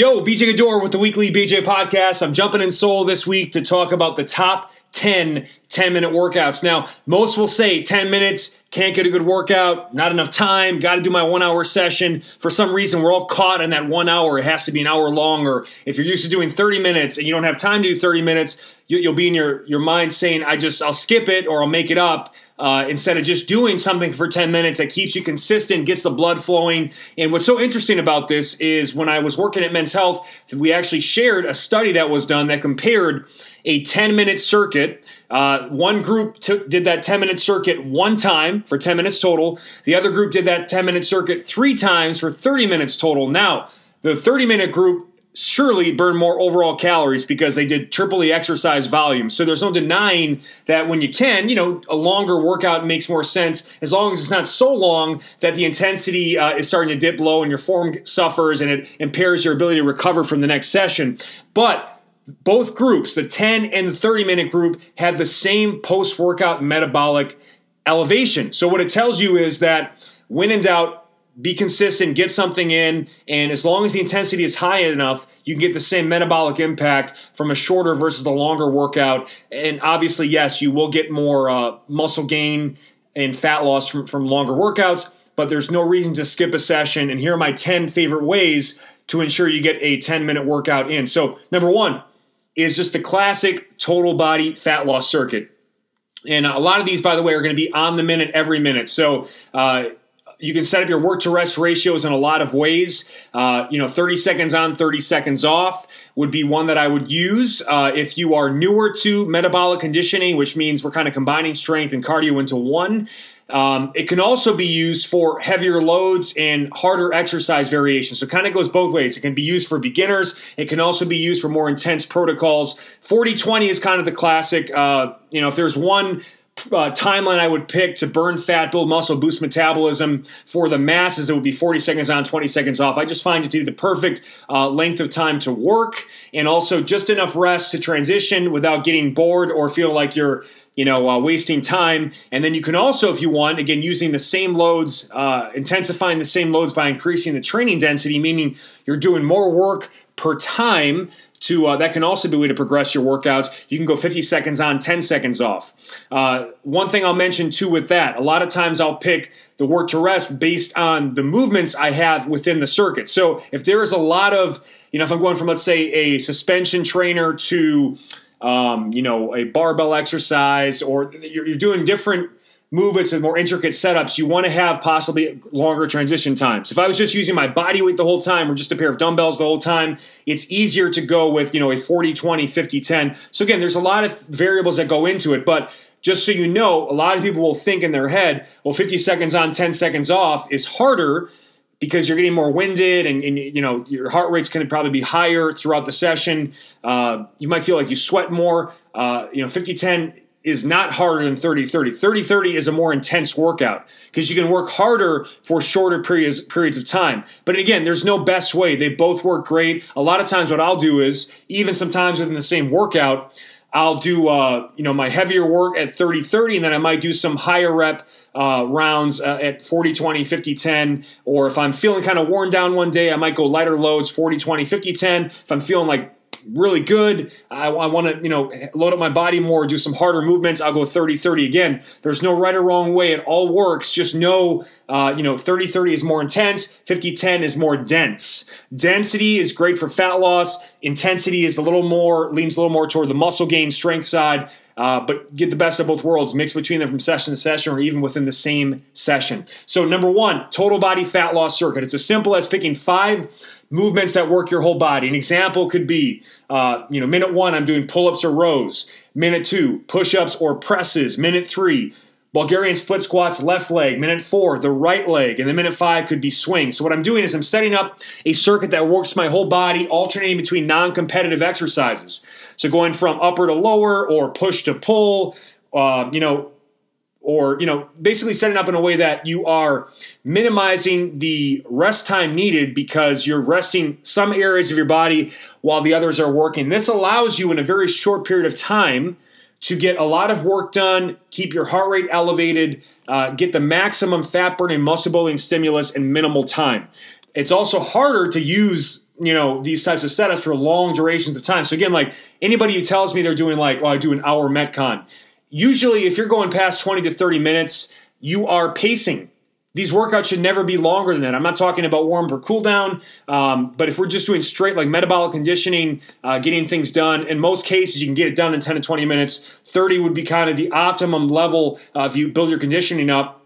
Yo, BJ Gaddour with the weekly BJ podcast. I'm jumping in Seoul this week to talk about the top 10 10 minute workouts. Now, most will say 10 minutes, can't get a good workout, not enough time, got to do my one hour session. For some reason, we're all caught in that one hour. It has to be an hour long, or if you're used to doing 30 minutes and you don't have time to do 30 minutes, you, will be in your, your mind saying, I just, I'll skip it or I'll make it up. Uh, instead of just doing something for 10 minutes that keeps you consistent, gets the blood flowing. And what's so interesting about this is when I was working at Men's Health, we actually shared a study that was done that compared a 10 minute circuit. Uh, one group took, did that 10 minute circuit one time for 10 minutes total. The other group did that 10 minute circuit three times for 30 minutes total. Now, the 30 minute group surely burn more overall calories because they did triple the exercise volume. So there's no denying that when you can, you know, a longer workout makes more sense as long as it's not so long that the intensity uh, is starting to dip low and your form suffers and it impairs your ability to recover from the next session. But both groups, the 10 and the 30 minute group, had the same post workout metabolic elevation. So what it tells you is that when in doubt, be consistent, get something in, and as long as the intensity is high enough, you can get the same metabolic impact from a shorter versus the longer workout. And obviously, yes, you will get more uh, muscle gain and fat loss from, from longer workouts, but there's no reason to skip a session. And here are my 10 favorite ways to ensure you get a 10 minute workout in. So, number one is just the classic total body fat loss circuit. And a lot of these, by the way, are going to be on the minute every minute. So, uh, you can set up your work to rest ratios in a lot of ways. Uh, you know, 30 seconds on, 30 seconds off would be one that I would use. Uh, if you are newer to metabolic conditioning, which means we're kind of combining strength and cardio into one, um, it can also be used for heavier loads and harder exercise variations. So it kind of goes both ways. It can be used for beginners. It can also be used for more intense protocols. 40-20 is kind of the classic. Uh, you know, if there's one uh, timeline I would pick to burn fat, build muscle, boost metabolism for the masses, it would be 40 seconds on, 20 seconds off. I just find it to be the perfect uh, length of time to work and also just enough rest to transition without getting bored or feel like you're you know, uh, wasting time. And then you can also, if you want, again, using the same loads, uh, intensifying the same loads by increasing the training density, meaning you're doing more work per time. To uh, that can also be a way to progress your workouts. You can go 50 seconds on, 10 seconds off. Uh, one thing I'll mention too with that, a lot of times I'll pick the work to rest based on the movements I have within the circuit. So if there is a lot of, you know, if I'm going from let's say a suspension trainer to um, you know, a barbell exercise, or you're, you're doing different movements with more intricate setups, you want to have possibly longer transition times. If I was just using my body weight the whole time or just a pair of dumbbells the whole time, it's easier to go with, you know, a 40 20, 50 10. So again, there's a lot of variables that go into it, but just so you know, a lot of people will think in their head, well, 50 seconds on, 10 seconds off is harder because you're getting more winded and, and, you know your heart rate's going to probably be higher throughout the session uh, you might feel like you sweat more uh, you know 50-10 is not harder than 30-30 30-30 is a more intense workout because you can work harder for shorter periods periods of time. But again there's no best way. They both work great. A lot of times what i'll do is even sometimes within the same workout I'll do uh, you know my heavier work at 30 30 and then I might do some higher rep uh, rounds uh, at 40 20 50 10 or if I'm feeling kind of worn down one day I might go lighter loads 40 20 50 10 if I'm feeling like really good. I, I want to, you know, load up my body more, do some harder movements. I'll go 30 30 again. There's no right or wrong way. It all works. Just know, uh, you know, 30 30 is more intense, 50 10 is more dense. Density is great for fat loss. Intensity is a little more, leans a little more toward the muscle gain strength side. Uh, but get the best of both worlds, mix between them from session to session or even within the same session. So, number one, total body fat loss circuit. It's as simple as picking five movements that work your whole body. An example could be, uh, you know, minute one, I'm doing pull ups or rows. Minute two, push ups or presses. Minute three, Bulgarian split squats, left leg. Minute four, the right leg. And then minute five could be swing. So, what I'm doing is I'm setting up a circuit that works my whole body, alternating between non competitive exercises. So, going from upper to lower or push to pull, uh, you know, or you know basically setting up in a way that you are minimizing the rest time needed because you're resting some areas of your body while the others are working this allows you in a very short period of time to get a lot of work done keep your heart rate elevated uh, get the maximum fat burning muscle building stimulus in minimal time it's also harder to use you know these types of setups for long durations of time. So again, like anybody who tells me they're doing like, well, I do an hour metcon. Usually, if you're going past 20 to 30 minutes, you are pacing. These workouts should never be longer than that. I'm not talking about warm or cool down, um, but if we're just doing straight like metabolic conditioning, uh, getting things done, in most cases you can get it done in 10 to 20 minutes. 30 would be kind of the optimum level uh, if you build your conditioning up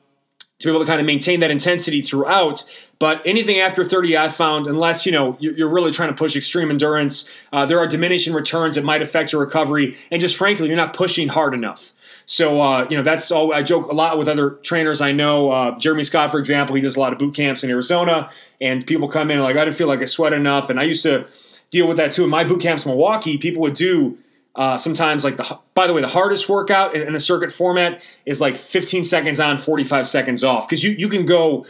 to be able to kind of maintain that intensity throughout. But anything after 30, I've found, unless you know you're really trying to push extreme endurance, uh, there are diminishing returns that might affect your recovery, and just frankly, you're not pushing hard enough. So uh, you know that's all. I joke a lot with other trainers I know. Uh, Jeremy Scott, for example, he does a lot of boot camps in Arizona, and people come in like I didn't feel like I sweat enough, and I used to deal with that too. In my boot camps in Milwaukee, people would do uh, sometimes like the by the way the hardest workout in, in, a circuit format is like 15 seconds on 45 seconds off because you, you can go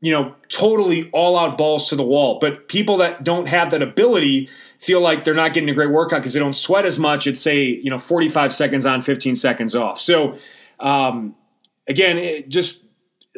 you know totally all out balls to the wall but people that don't have that ability feel like they're not getting a great workout because they don't sweat as much at say you know 45 seconds on 15 seconds off so um, again just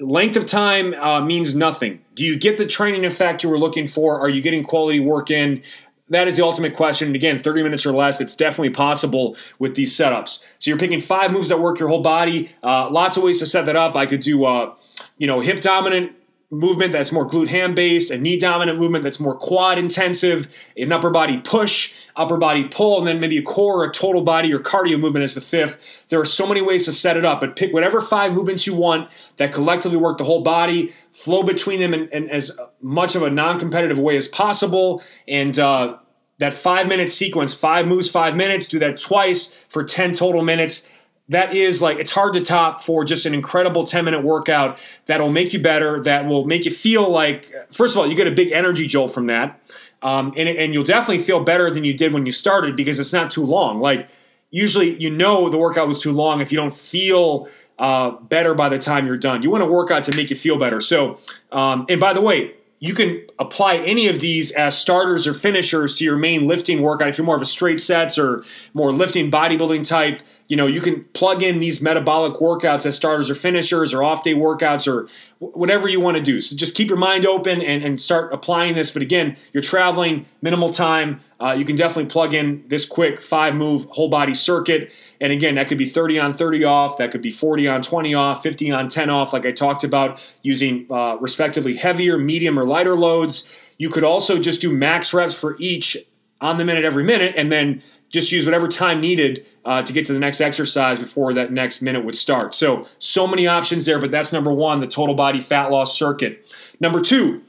length of time uh, means nothing do you get the training effect you were looking for are you getting quality work in that is the ultimate question. And again, 30 minutes or less, it's definitely possible with these setups. So you're picking five moves that work your whole body. Uh, lots of ways to set that up. I could do, uh, you know, hip dominant movement that's more glute ham based, a knee dominant movement that's more quad intensive, an upper body push, upper body pull, and then maybe a core or a total body or cardio movement as the fifth. There are so many ways to set it up, but pick whatever five movements you want that collectively work the whole body, flow between them in, in as much of a non competitive way as possible, and uh, that five minute sequence, five moves, five minutes, do that twice for 10 total minutes that is like it's hard to top for just an incredible 10 minute workout that'll make you better that will make you feel like first of all you get a big energy jolt from that. Um, and, and you'll definitely feel better than you did when you started because it's not too long. Like usually you know the workout was too long if you don't feel uh, better by the time you're done. You want a workout to make you feel better. So um, and by the way you can apply any of these as starters or finishers to your main lifting workout. If you're more of a straight sets or more lifting bodybuilding type, you know, you can plug in these metabolic workouts as starters or finishers or off day workouts or whatever you want to do. So just keep your mind open and, and start applying this. But again, you're traveling, minimal time. Uh, you can definitely plug in this quick five move whole body circuit. And again, that could be 30 on 30 off, that could be 40 on 20 off, 50 on 10 off, like I talked about, using uh, respectively heavier, medium, or lighter loads. You could also just do max reps for each on the minute every minute and then just use whatever time needed uh, to get to the next exercise before that next minute would start. So, so many options there, but that's number one, the total body fat loss circuit. Number two,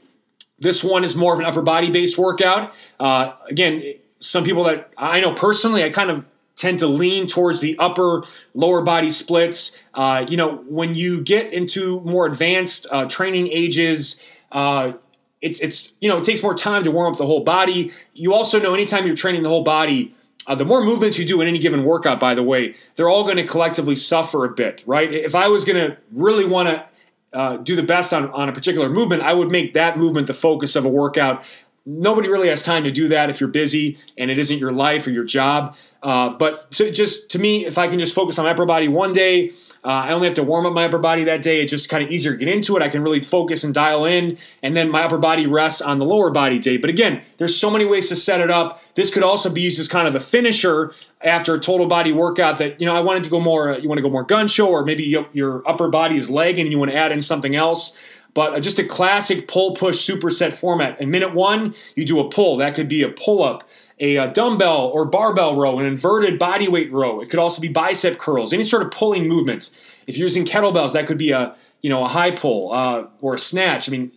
this one is more of an upper body based workout. Uh, again, some people that I know personally, I kind of tend to lean towards the upper lower body splits. Uh, you know, when you get into more advanced uh, training ages, uh, it's it's you know it takes more time to warm up the whole body. You also know anytime you're training the whole body, uh, the more movements you do in any given workout, by the way, they're all going to collectively suffer a bit, right? If I was going to really want to uh, do the best on, on a particular movement, I would make that movement the focus of a workout. Nobody really has time to do that if you're busy and it isn't your life or your job. Uh, but to just to me, if I can just focus on upper body one day, uh, I only have to warm up my upper body that day. It's just kind of easier to get into it. I can really focus and dial in, and then my upper body rests on the lower body day. But again, there's so many ways to set it up. This could also be used as kind of a finisher after a total body workout. That you know, I wanted to go more. You want to go more gun show, or maybe your upper body is leg, and you want to add in something else but uh, just a classic pull push superset format. In minute one, you do a pull. That could be a pull up a, a dumbbell or barbell row, an inverted bodyweight row. It could also be bicep curls, any sort of pulling movements. If you're using kettlebells, that could be a you know a high pull uh, or a snatch. I mean,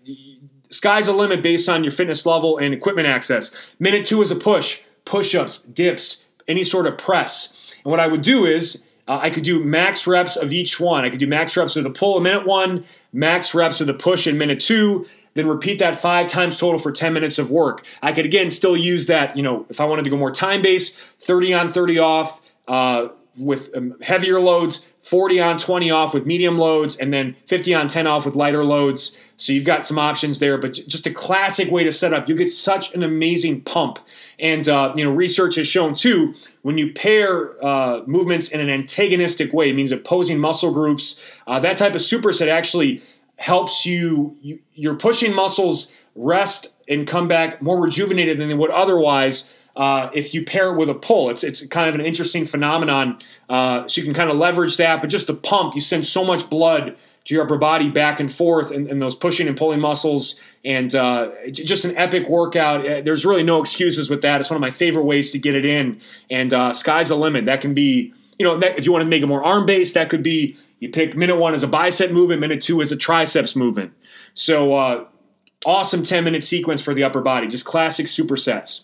sky's the limit based on your fitness level and equipment access. Minute two is a push, push-ups, dips, any sort of press. And what I would do is uh, I could do max reps of each one. I could do max reps of the pull in minute one, max reps of the push in minute two, then repeat that five times total for 10 minutes of work. I could again still use that, you know, if I wanted to go more time based, 30 on 30 off uh, with um, heavier loads, 40 on 20 off with medium loads, and then 50 on 10 off with lighter loads. So you've got some options there, but just a classic way to set up. You get such an amazing pump. And, uh, you know, research has shown too, when you pair uh, movements in an antagonistic way, it means opposing muscle groups, uh, that type of superset actually helps you, you you're pushing muscles rest and come back more rejuvenated than they would otherwise. Uh, if you pair it with a pull, it's it's kind of an interesting phenomenon. Uh, so you can kind of leverage that, but just the pump, you send so much blood to your upper body back and forth, and, and those pushing and pulling muscles, and uh, just an epic workout. Uh, there's really no excuses with that. It's one of my favorite ways to get it in, and uh, sky's the limit. That can be, you know, that, if you want to make it more arm based, that could be you pick minute one as a bicep movement, minute two as a triceps movement. So uh, awesome 10 minute sequence for the upper body, just classic supersets.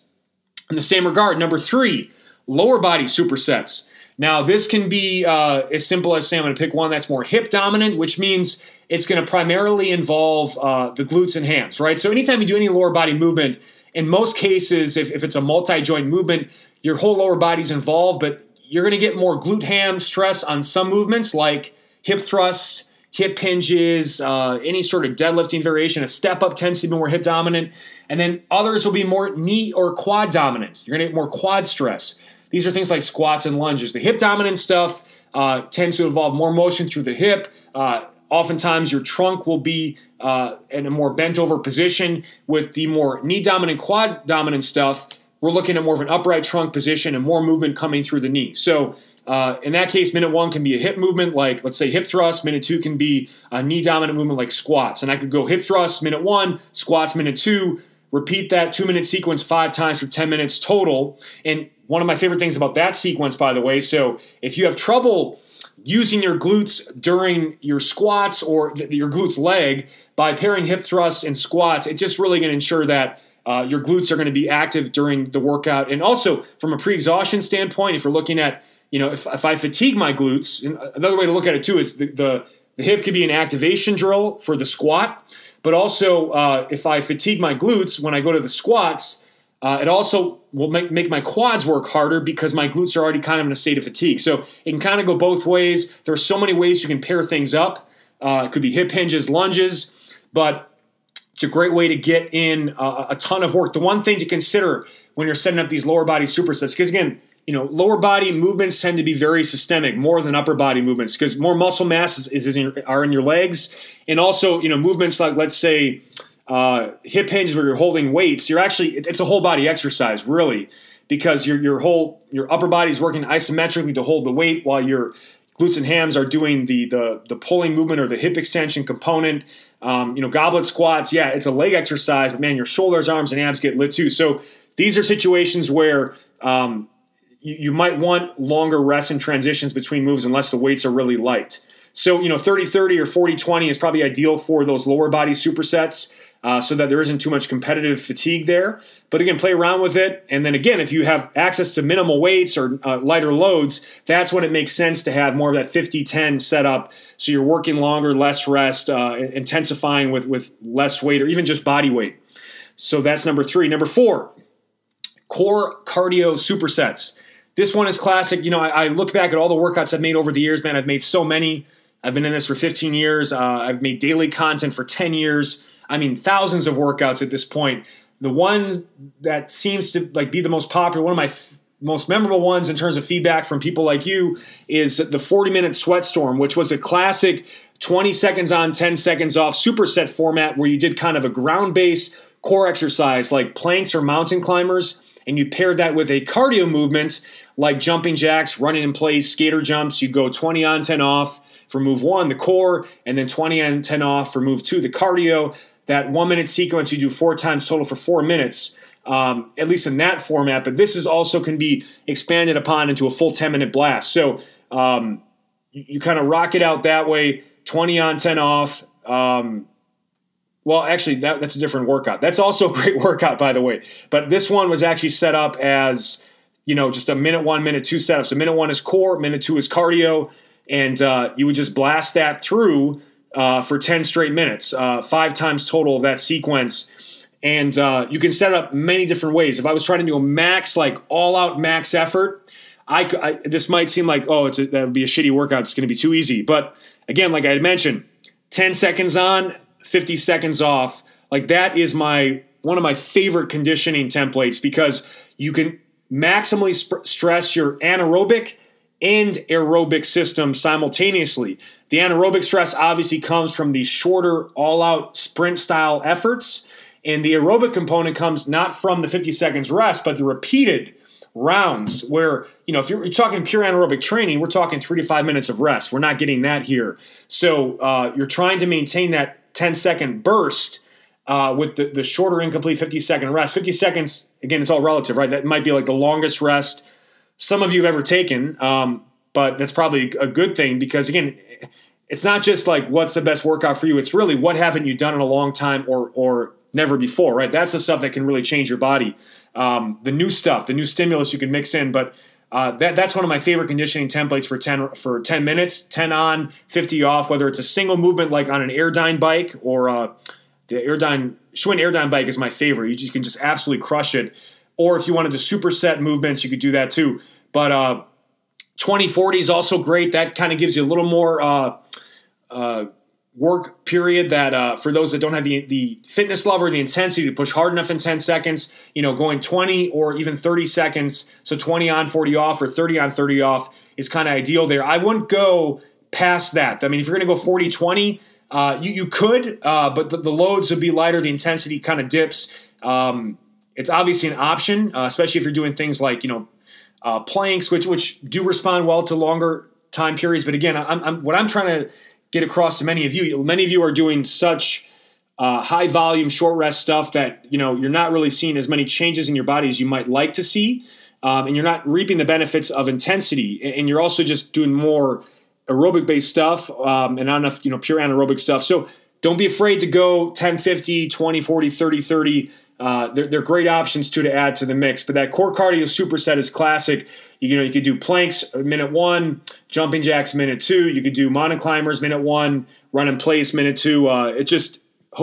In the same regard, number three, lower body supersets. Now, this can be uh, as simple as saying I'm going to pick one that's more hip dominant, which means it's going to primarily involve uh, the glutes and hams, right? So, anytime you do any lower body movement, in most cases, if, if it's a multi joint movement, your whole lower body's involved, but you're going to get more glute ham stress on some movements like hip thrusts, hip hinges, uh, any sort of deadlifting variation. A step up tends to be more hip dominant, and then others will be more knee or quad dominant. You're going to get more quad stress. These are things like squats and lunges. The hip dominant stuff uh, tends to involve more motion through the hip. Uh, oftentimes, your trunk will be uh, in a more bent over position. With the more knee dominant, quad dominant stuff, we're looking at more of an upright trunk position and more movement coming through the knee. So, uh, in that case, minute one can be a hip movement, like let's say hip thrust. Minute two can be a knee dominant movement, like squats. And I could go hip thrust minute one, squats minute two, repeat that two minute sequence five times for 10 minutes total. And one of my favorite things about that sequence, by the way, so if you have trouble using your glutes during your squats or your glutes leg by pairing hip thrusts and squats, it's just really going to ensure that uh, your glutes are going to be active during the workout. And also, from a pre exhaustion standpoint, if you're looking at, you know, if, if I fatigue my glutes, another way to look at it too is the, the, the hip could be an activation drill for the squat. But also, uh, if I fatigue my glutes when I go to the squats, uh, it also will make, make my quads work harder because my glutes are already kind of in a state of fatigue. So it can kind of go both ways. There are so many ways you can pair things up. Uh, it could be hip hinges, lunges, but it's a great way to get in a, a ton of work. The one thing to consider when you're setting up these lower body supersets, because again, you know, lower body movements tend to be very systemic more than upper body movements because more muscle mass is, is in your, are in your legs, and also you know movements like let's say uh, hip hinge where you're holding weights, you're actually it's a whole body exercise really because your your whole your upper body is working isometrically to hold the weight while your glutes and hams are doing the the the pulling movement or the hip extension component. Um, you know, goblet squats, yeah, it's a leg exercise, but man, your shoulders, arms, and abs get lit too. So these are situations where um, you, you might want longer rests and transitions between moves unless the weights are really light. So, you know, 30 30 or 40 20 is probably ideal for those lower body supersets uh, so that there isn't too much competitive fatigue there. But again, play around with it. And then again, if you have access to minimal weights or uh, lighter loads, that's when it makes sense to have more of that 50 10 setup. So you're working longer, less rest, uh, intensifying with, with less weight or even just body weight. So that's number three. Number four, core cardio supersets. This one is classic. You know, I, I look back at all the workouts I've made over the years, man. I've made so many. I've been in this for 15 years. Uh, I've made daily content for 10 years. I mean, thousands of workouts at this point. The one that seems to like be the most popular, one of my f- most memorable ones in terms of feedback from people like you is the 40 minute sweat storm, which was a classic 20 seconds on, 10 seconds off superset format where you did kind of a ground based core exercise like planks or mountain climbers, and you paired that with a cardio movement like jumping jacks, running in place, skater jumps. You go 20 on, 10 off for move one, the core, and then 20 on, 10 off for move two, the cardio that one minute sequence you do four times total for four minutes, um, at least in that format. But this is also can be expanded upon into a full 10 minute blast. So um, you, you kind of rock it out that way 20 on, 10 off. Um, well, actually, that, that's a different workout. That's also a great workout, by the way. But this one was actually set up as, you know, just a minute one, minute two setup. So minute one is core, minute two is cardio, and uh, you would just blast that through uh, for 10 straight minutes, uh, five times total of that sequence. And uh, you can set up many different ways. If I was trying to do a max, like all out max effort, I, I this might seem like, oh, it's a, that would be a shitty workout. It's going to be too easy. But again, like I had mentioned, 10 seconds on, 50 seconds off. Like that is my one of my favorite conditioning templates because you can maximally sp- stress your anaerobic and aerobic system simultaneously. The anaerobic stress obviously comes from the shorter, all out sprint style efforts. And the aerobic component comes not from the 50 seconds rest, but the repeated rounds where, you know, if you're, you're talking pure anaerobic training, we're talking three to five minutes of rest. We're not getting that here. So uh, you're trying to maintain that 10 second burst uh, with the, the shorter incomplete 50 second rest. 50 seconds, again, it's all relative, right? That might be like the longest rest some of you have ever taken, um, but that's probably a good thing because, again, it's not just like what's the best workout for you. It's really what haven't you done in a long time or or never before, right? That's the stuff that can really change your body. Um, the new stuff, the new stimulus you can mix in, but uh, that, that's one of my favorite conditioning templates for 10 for 10 minutes. 10 on 50 off whether it's a single movement like on an airdyne bike or uh, the airdyne schwinn airdyne bike is my favorite. You, you can just absolutely crush it. Or if you wanted to superset movements you could do that too. But uh, 2040 is also great. That kind of gives you a little more uh, uh, work period that uh, for those that don't have the, the fitness level or the intensity to push hard enough in 10 seconds, you know, going 20 or even 30 seconds, so 20 on, 40 off, or 30 on, 30 off is kind of ideal there. I wouldn't go past that. I mean, if you're going to go 40 20, uh, you, you could, uh, but the, the, loads would be lighter, the intensity kind of dips. Um, it's obviously an option, uh, especially if you're doing things like, you know, uh, planks, which, which do respond well to longer time periods. But again, I'm, I'm, what I'm trying to get across to many of you. Many of you are doing such uh, high volume, short rest stuff that you know you're not really seeing as many changes in your body as you might like to see, um, and you're not reaping the benefits of intensity. And you're also just doing more aerobic based stuff um, and not enough you know pure anaerobic stuff. So don't be afraid to go 10, 50, 20, 40, 30, 30. Uh, they're, they're, great options too to add to the mix. But that core cardio superset is classic. You, you, know, you could do planks minute one, jumping jacks minute two. You could do mountain climbers minute one, run in place minute two. Uh, it's just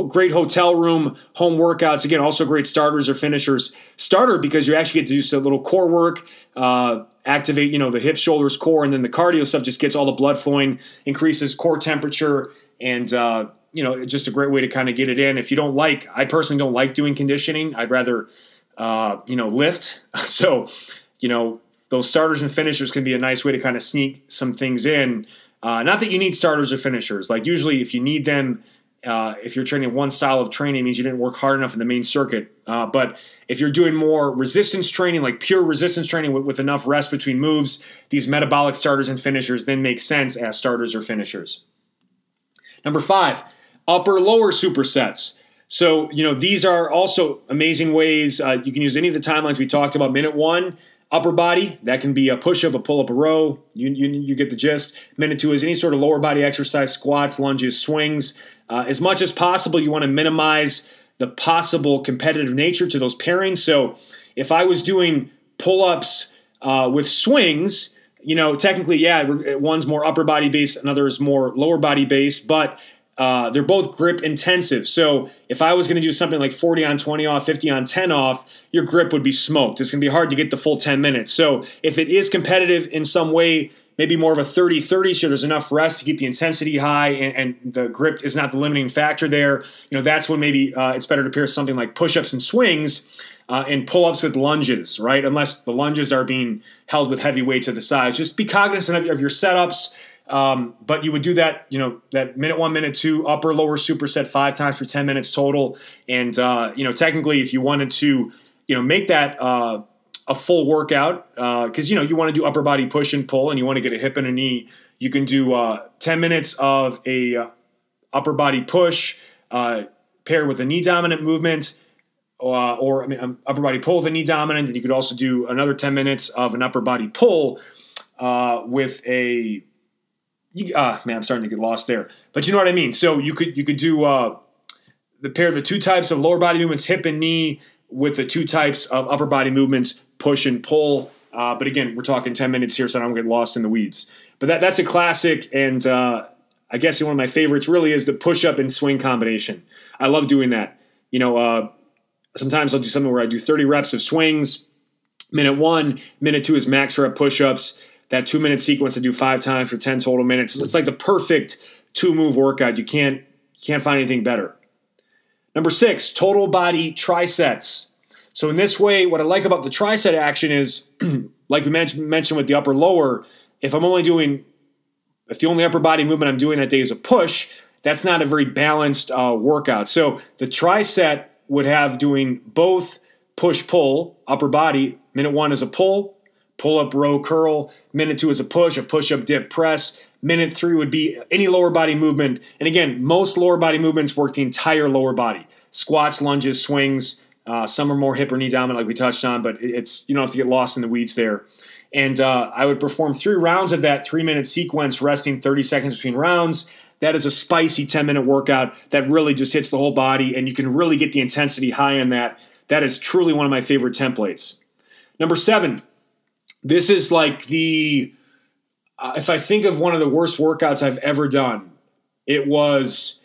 great hotel room home workouts. Again, also great starters or finishers. Starter because you actually get to do some little core work. Uh, activate, you know, the hips, shoulders, core, and then the cardio stuff just gets all the blood flowing, increases core temperature, and uh, you know, just a great way to kind of get it in. If you don't like, I personally don't like doing conditioning. I'd rather, uh, you know, lift. So, you know, those starters and finishers can be a nice way to kind of sneak some things in. Uh, not that you need starters or finishers. Like usually, if you need them, uh, if you're training one style of training, means you didn't work hard enough in the main circuit. Uh, but if you're doing more resistance training, like pure resistance training with, with enough rest between moves, these metabolic starters and finishers then make sense as starters or finishers. Number five, upper lower supersets. So, you know, these are also amazing ways. Uh, you can use any of the timelines we talked about. Minute one, upper body, that can be a push up, a pull up, a row. You, you, you, get the gist. Minute two is any sort of lower body exercise, squats, lunges, swings. Uh, as much as possible, you want to minimize the possible competitive nature to those pairings. So, if I was doing pull ups uh, with swings, you know, technically, yeah, one's more upper body based, another is more lower body based, but uh, they're both grip intensive. So if I was going to do something like 40 on 20 off, 50 on 10 off, your grip would be smoked. It's going to be hard to get the full 10 minutes. So if it is competitive in some way, maybe more of a 30 30, so there's enough rest to keep the intensity high and, and the grip is not the limiting factor there, you know, that's when maybe uh, it's better to pair something like push ups and swings. Uh, and pull ups with lunges, right? Unless the lunges are being held with heavy weights at the sides. Just be cognizant of, of your setups um, but you would do that, you know, that minute one, minute two, upper, lower superset five times for 10 minutes total. And, uh, you know, technically, if you wanted to, you know, make that uh, a full workout, because, uh, you know, you want to do upper body push and pull and you want to get a hip and a knee, you can do uh, 10 minutes of a uh, upper body push uh, paired with a knee dominant movement. or I mean, um, upper body pull with a knee dominant, and you could also do another 10 minutes of an upper body pull with a you, uh, man, I'm starting to get lost there. But you know what I mean. So you could you could do uh, the pair the two types of lower body movements, hip and knee, with the two types of upper body movements, push and pull. Uh, but again, we're talking 10 minutes here, so I don't get lost in the weeds. But that, that's a classic, and uh, I guess one of my favorites really is the push up and swing combination. I love doing that. You know, uh, sometimes I'll do something where I do 30 reps of swings. Minute one, minute two is max rep push ups that two minute sequence to do five times for 10 total minutes. It's like the perfect two move workout. You can't, can't find anything better. Number six, total body trisets. So in this way, what I like about the triset action is, like we mentioned, mentioned with the upper lower, if I'm only doing, if the only upper body movement I'm doing that day is a push, that's not a very balanced uh, workout. So the triset would have doing both push pull, upper body. Minute one is a pull, pull up row curl. Minute two is a push, a push up dip press. Minute three would be any lower body movement. And again, most lower body movements work the entire lower body squats, lunges, swings. Uh, some are more hip or knee dominant, like we touched on, but it's you don't have to get lost in the weeds there. And uh, I would perform three rounds of that three minute sequence, resting 30 seconds between rounds. That is a spicy 10 minute workout that really just hits the whole body, and you can really get the intensity high in that. That is truly one of my favorite templates. Number seven, this is like the, uh, if I think of one of the worst workouts I've ever done, it was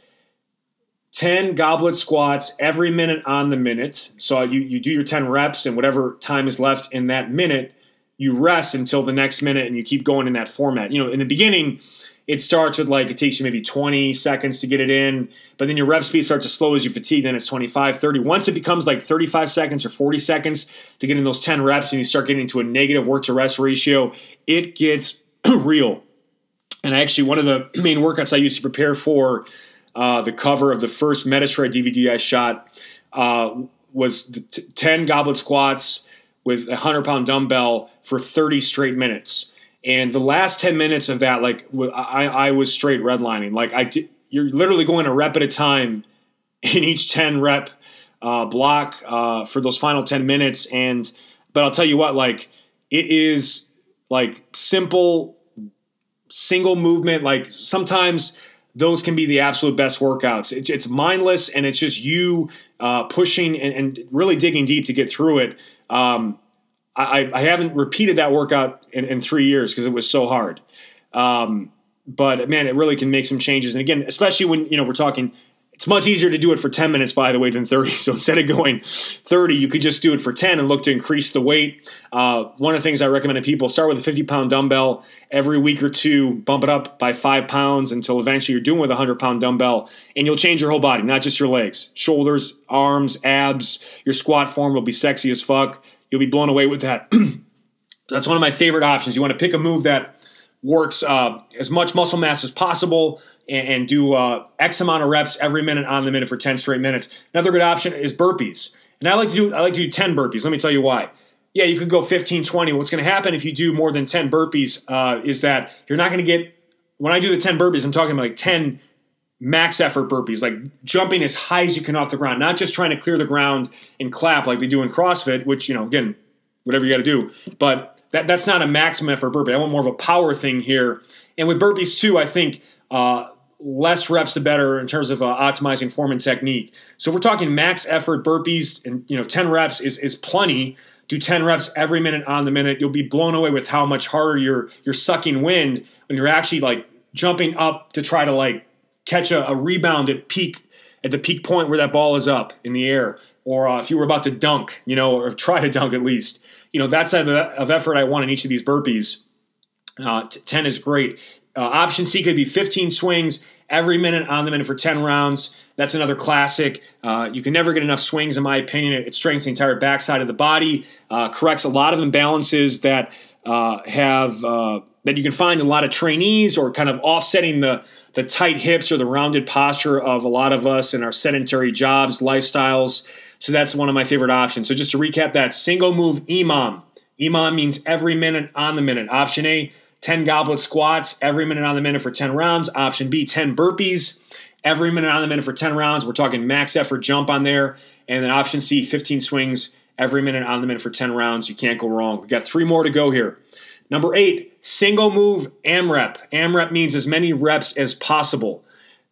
10 goblet squats every minute on the minute. So you, you do your 10 reps, and whatever time is left in that minute, you rest until the next minute and you keep going in that format. You know, in the beginning, it starts with like it takes you maybe 20 seconds to get it in, but then your rep speed starts to slow as you fatigue. Then it's 25, 30. Once it becomes like 35 seconds or 40 seconds to get in those 10 reps and you start getting into a negative work to rest ratio, it gets real. And actually, one of the main workouts I used to prepare for uh, the cover of the first Metashred DVD I shot uh, was t- 10 goblet squats with a 100 pound dumbbell for 30 straight minutes. And the last 10 minutes of that, like I, I was straight redlining. Like I did, you're literally going a rep at a time in each 10 rep uh, block uh, for those final 10 minutes. And, but I'll tell you what, like it is like simple, single movement. Like sometimes those can be the absolute best workouts. It, it's mindless and it's just you uh, pushing and, and, really digging deep to get through it. Um, I, I, haven't repeated that workout in, in three years because it was so hard. Um, but man, it really can make some changes. And again, especially when you know we're talking it's much easier to do it for 10 minutes, by the way, than 30. So instead of going 30, you could just do it for 10 and look to increase the weight. Uh, one of the things I recommend to people start with a 50 pound dumbbell every week or two, bump it up by five pounds until eventually you're doing with a 100 pound dumbbell, and you'll change your whole body, not just your legs, shoulders, arms, abs. Your squat form will be sexy as fuck. You'll be blown away with that. That's one of my favorite options. You want to pick a move that works uh, as much muscle mass as possible and, and do uh, X amount of reps every minute on the minute for 10 straight minutes. Another good option is burpees. And I like to do I like to do 10 burpees. Let me tell you why. Yeah, you could go 15, 20. What's going to happen if you do more than 10 burpees uh, is that you're not going to get, when I do the 10 burpees, I'm talking about like 10 max effort burpees, like jumping as high as you can off the ground, not just trying to clear the ground and clap like they do in CrossFit, which, you know, again, whatever you got to do. But that, that's not a maximum effort burpee. I want more of a power thing here. And with burpees too, I think uh, less reps the better in terms of uh, optimizing form and technique. So if we're talking max effort burpees and you know 10 reps is is plenty. Do 10 reps every minute on the minute. You'll be blown away with how much harder you're you're sucking wind when you're actually like jumping up to try to like catch a, a rebound at peak at the peak point where that ball is up in the air, or uh, if you were about to dunk, you know, or try to dunk at least. You know, that type of effort I want in each of these burpees. Uh, 10 is great. Uh, option C could be 15 swings every minute on the minute for 10 rounds. That's another classic. Uh, you can never get enough swings, in my opinion. It, it strengthens the entire backside of the body, uh, corrects a lot of imbalances that uh, have uh, that you can find in a lot of trainees, or kind of offsetting the the tight hips or the rounded posture of a lot of us in our sedentary jobs, lifestyles. So that's one of my favorite options. So just to recap that single move EMOM. EMOM means every minute on the minute. Option A, 10 goblet squats every minute on the minute for 10 rounds. Option B, 10 burpees every minute on the minute for 10 rounds. We're talking max effort jump on there. And then option C, 15 swings every minute on the minute for 10 rounds. You can't go wrong. We got three more to go here. Number eight, single move AMRAP. AMRAP means as many reps as possible.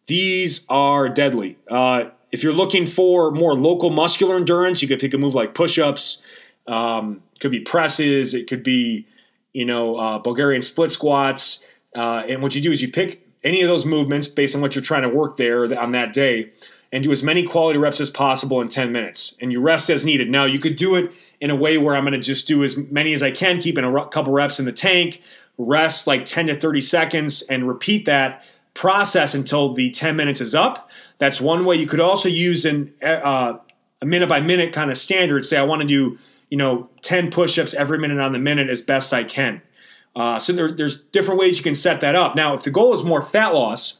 These are deadly. Uh, if you're looking for more local muscular endurance, you could pick a move like push ups. Um, could be presses. It could be you know, uh, Bulgarian split squats. Uh, and what you do is you pick any of those movements based on what you're trying to work there on that day and do as many quality reps as possible in 10 minutes. And you rest as needed. Now, you could do it in a way where I'm going to just do as many as I can, keeping a couple reps in the tank, rest like 10 to 30 seconds, and repeat that process until the 10 minutes is up. That's one way. You could also use an, uh, a minute by minute kind of standard. Say, I want to do you know, 10 push-ups every minute on the minute as best I can. Uh, so there, there's different ways you can set that up. Now, if the goal is more fat loss,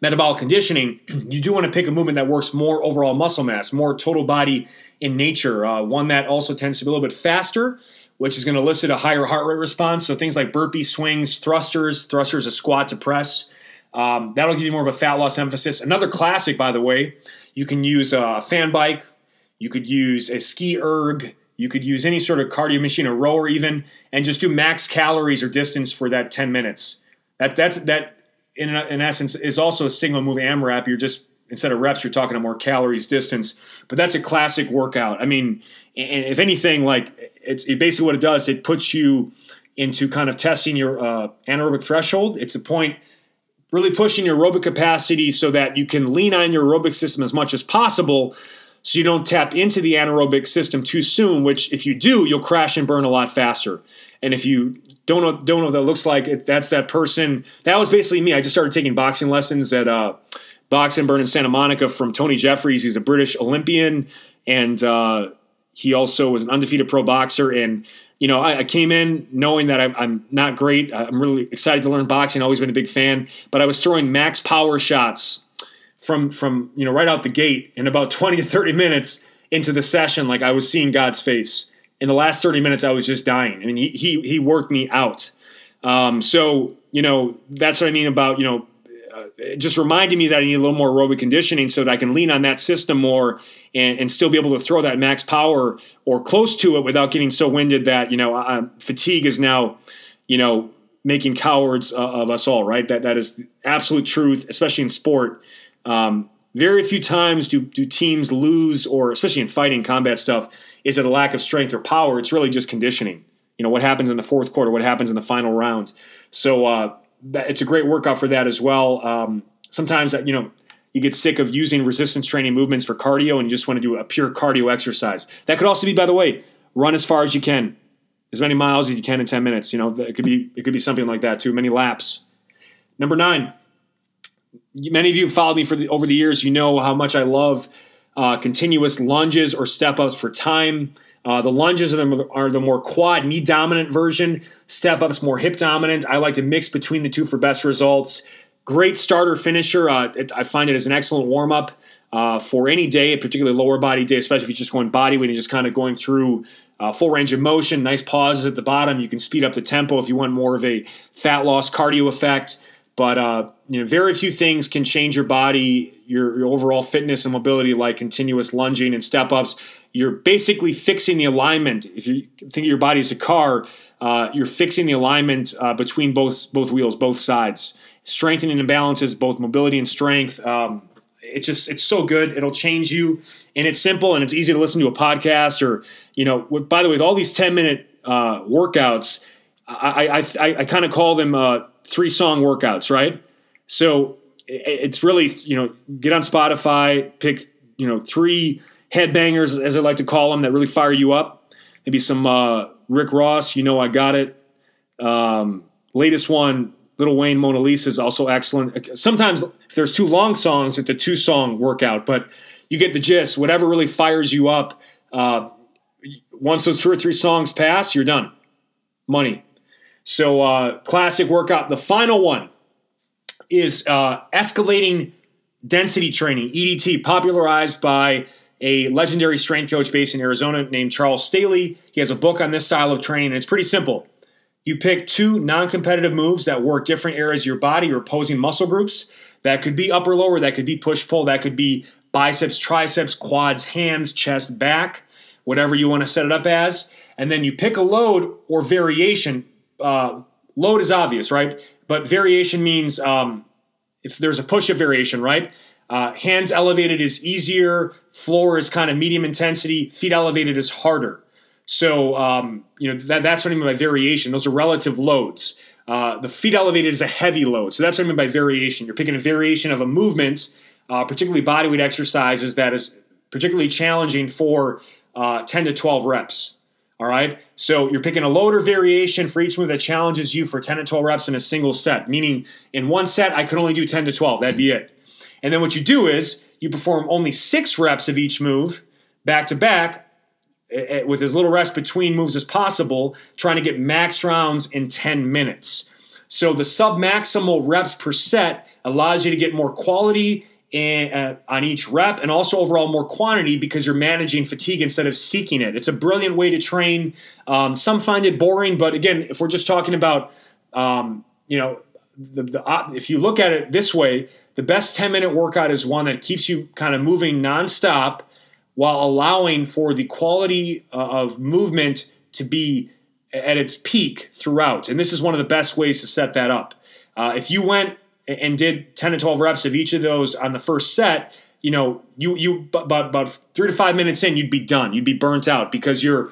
metabolic conditioning, you do want to pick a movement that works more overall muscle mass, more total body in nature, uh, one that also tends to be a little bit faster, which is going to elicit a higher heart rate response. So things like burpee swings, thrusters, thrusters, a squat to press. Um, that'll give you more of a fat loss emphasis. Another classic, by the way, you can use a fan bike, you could use a ski erg, you could use any sort of cardio machine, a rower even, and just do max calories or distance for that 10 minutes. That that's that in, in essence is also a single move AMRAP. You're just instead of reps, you're talking more calories, distance. But that's a classic workout. I mean, if anything, like it's it basically what it does. It puts you into kind of testing your uh, anaerobic threshold. It's a point really pushing your aerobic capacity so that you can lean on your aerobic system as much as possible so you don't tap into the anaerobic system too soon, which if you do, you'll crash and burn a lot faster. And if you don't know, don't know what that looks like, it, that's that person. That was basically me. I just started taking boxing lessons at uh, Box and Burn in Santa Monica from Tony Jeffries. He's a British Olympian, and uh, he also was an undefeated pro boxer. And you know, I, I came in knowing that I'm, I'm, not great. I'm really excited to learn boxing. Always been a big fan, but I was throwing max power shots from from you know right out the gate in about 20 to 30 minutes into the session like I was seeing God's face. In the last 30 minutes I was just dying. I mean he he, he worked me out. Um, so you know that's what I mean about you know uh, just reminding me that I need a little more aerobic conditioning so that I can lean on that system more and, and still be able to throw that max power or close to it without getting so winded that you know fatigue is now you know making cowards uh, of us all. Right? That that is absolute truth, especially in sport. Um, very few times do, do teams lose, or especially in fighting combat stuff, is it a lack of strength or power? It's really just conditioning. You know, what happens in the fourth quarter, what happens in the final round. So uh, that, it's a great workout for that as well. Um, sometimes, you know, you get sick of using resistance training movements for cardio and you just want to do a pure cardio exercise. That could also be, by the way, run as far as you can, as many miles as you can in 10 minutes. You know, it could be, it could be something like that too, many laps. Number nine, many of you followed me for the, over the years. You know how much I love uh, continuous lunges or step ups for time. Uh, the lunges are the, are the more quad knee dominant version. Step ups more hip dominant. I like to mix between the two for best results. Great starter finisher. Uh, it, I find it as an excellent warm up uh, for any day, particularly lower body day, especially if you're just going body weight and just kind of going through uh, full range of motion. Nice pauses at the bottom. You can speed up the tempo if you want more of a fat loss cardio effect. But uh, you know, very few things can change your body, your, your overall fitness and mobility, like continuous lunging and step ups. You're basically fixing the alignment. If you think of your body as a car, uh, you're fixing the alignment uh, between both both wheels, both sides, strengthening and balances both mobility and strength. Um, it's just it's so good. It'll change you, and it's simple and it's easy to listen to a podcast or you know. By the way, with all these ten minute uh, workouts, I I, I, I kind of call them uh, three song workouts, right? So it's really, you know, get on Spotify, pick, you know, three headbangers, as I like to call them, that really fire you up. Maybe some uh, Rick Ross, you know, I got it. Um, latest one, Lil Wayne Mona Lisa is also excellent. Sometimes if there's two long songs, it's a two song workout, but you get the gist. Whatever really fires you up, uh, once those two or three songs pass, you're done. Money. So, uh, classic workout. The final one is uh, escalating density training, EDT, popularized by a legendary strength coach based in Arizona named Charles Staley. He has a book on this style of training, and it's pretty simple. You pick two non competitive moves that work different areas of your body or opposing muscle groups. That could be upper lower, that could be push pull, that could be biceps, triceps, quads, hams, chest, back, whatever you want to set it up as. And then you pick a load or variation uh, load is obvious, right? But variation means um, if there's a push up variation, right? Uh, hands elevated is easier, floor is kind of medium intensity, feet elevated is harder. So, um, you know, that, that's what I mean by variation. Those are relative loads. Uh, the feet elevated is a heavy load. So that's what I mean by variation. You're picking a variation of a movement, uh, particularly bodyweight exercises, that is particularly challenging for uh, 10 to 12 reps. All right. So you're picking a loader variation for each move that challenges you for 10 to 12 reps in a single set, meaning in one set, I could only do 10 to 12. That'd be it. And then what you do is you perform only six reps of each move back to back eh, eh, with as little rest between moves as possible, trying to get max rounds in 10 minutes. So the submaximal reps per set allows you to get more quality in, uh, on each rep and also overall more quantity because you're managing fatigue instead of seeking it. It's a brilliant way to train. Um, some find it boring, but again, if we're just talking about, um, you know, the, the, if you look at it this way, the best 10 minute workout is one that keeps you kind of moving nonstop while allowing for the quality uh, of movement to be at its peak throughout. And this is one of the best ways to set that up. Uh, if you went and did 10 to 12 reps of each of those on the first set, you know, you you about about three to five minutes in, you'd be done. You'd be burnt out because you're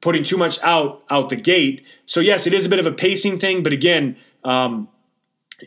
putting too much out out the gate. So yes, it is a bit of a pacing thing, but again, um,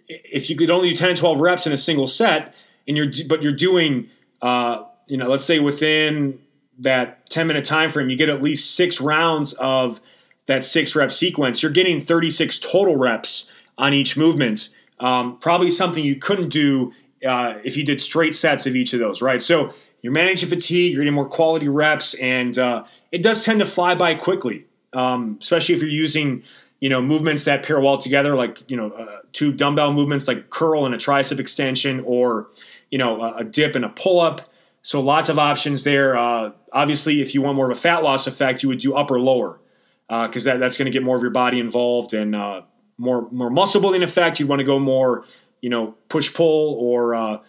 if you could only do 10 to 12 reps in a single set, and you're but you're doing, uh, you know, let's say within that 10 minute time frame, you get at least six rounds of that six rep sequence. You're getting 36 total reps on each movement. Um, probably something you couldn't do uh, if you did straight sets of each of those, right? So you're managing fatigue, you're getting more quality reps, and uh, it does tend to fly by quickly, um, especially if you're using you know movements that pair well together, like you know uh, two dumbbell movements like curl and a tricep extension, or you know a, a dip and a pull up. So lots of options there. Uh, obviously, if you want more of a fat loss effect, you would do upper lower because uh, that, that's going to get more of your body involved and uh, more more muscle building effect. You'd want to go more, you know, push pull or uh,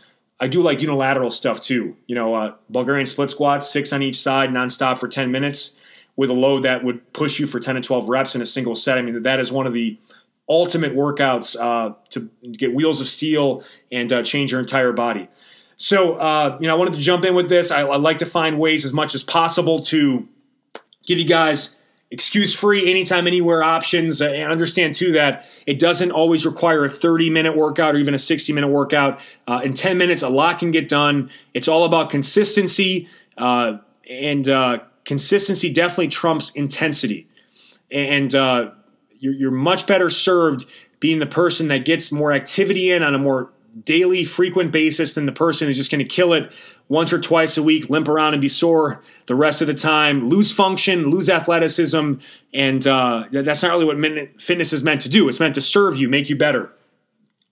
I do like unilateral stuff too. You know, uh, Bulgarian split squats, six on each side, nonstop for ten minutes, with a load that would push you for ten to twelve reps in a single set. I mean, that is one of the ultimate workouts uh, to get wheels of steel and uh, change your entire body. So, uh, you know, I wanted to jump in with this. I, I like to find ways as much as possible to give you guys excuse free anytime anywhere options. And understand too that it doesn't always require a 30 minute workout or even a 60 minute workout. Uh, in 10 minutes a lot can get done. It's all about consistency uh, and uh, consistency definitely trumps intensity. And uh, you're, you're much better served being the person that gets more activity in on a more daily, frequent basis than the person who's just going to kill it once or twice a week, limp around and be sore the rest of the time, lose function, lose athleticism, and uh, that's not really what fitness is meant to do. It's meant to serve you, make you better.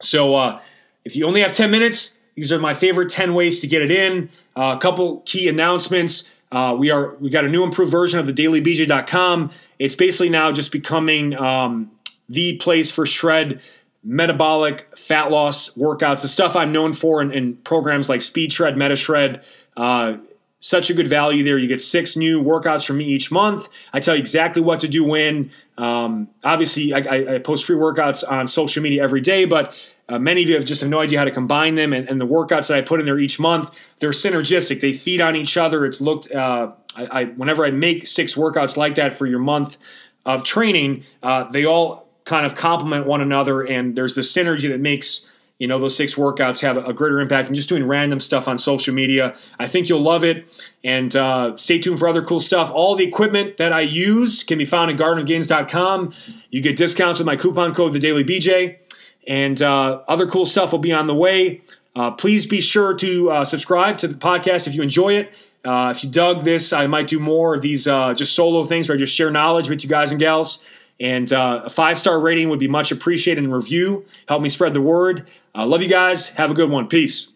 So uh, if you only have 10 minutes, these are my favorite 10 ways to get it in. Uh, a couple key announcements. Uh, we are we got a new improved version of the dailybj.com. It's basically now just becoming um, the place for shred metabolic fat loss workouts, the stuff I'm known for in, in programs like Speed Shred, Meta Shred. Uh, such a good value there. You get six new workouts from me each month. I tell you exactly what to do when. Um, obviously, I, I, post free workouts on social media every day, but uh, many of you have just have no idea how to combine them. And, and, the workouts that I put in there each month, they're synergistic. They feed on each other. It's looked. Uh, I, I, whenever I make six workouts like that for your month of training, uh, they all kind of complement one another, and there's the synergy that makes you know those six workouts have a greater impact than just doing random stuff on social media. I think you'll love it, and uh, stay tuned for other cool stuff. All the equipment that I use can be found at gardenofgains.com. You get discounts with my coupon code the Daily BJ, and uh, other cool stuff will be on the way. Uh, please be sure to uh, subscribe to the podcast if you enjoy it. Uh, if you dug this, I might do more of these uh, just solo things where I just share knowledge with you guys and gals. And uh, a five star rating would be much appreciated and review. Help me spread the word. Uh, love you guys. Have a good one. Peace.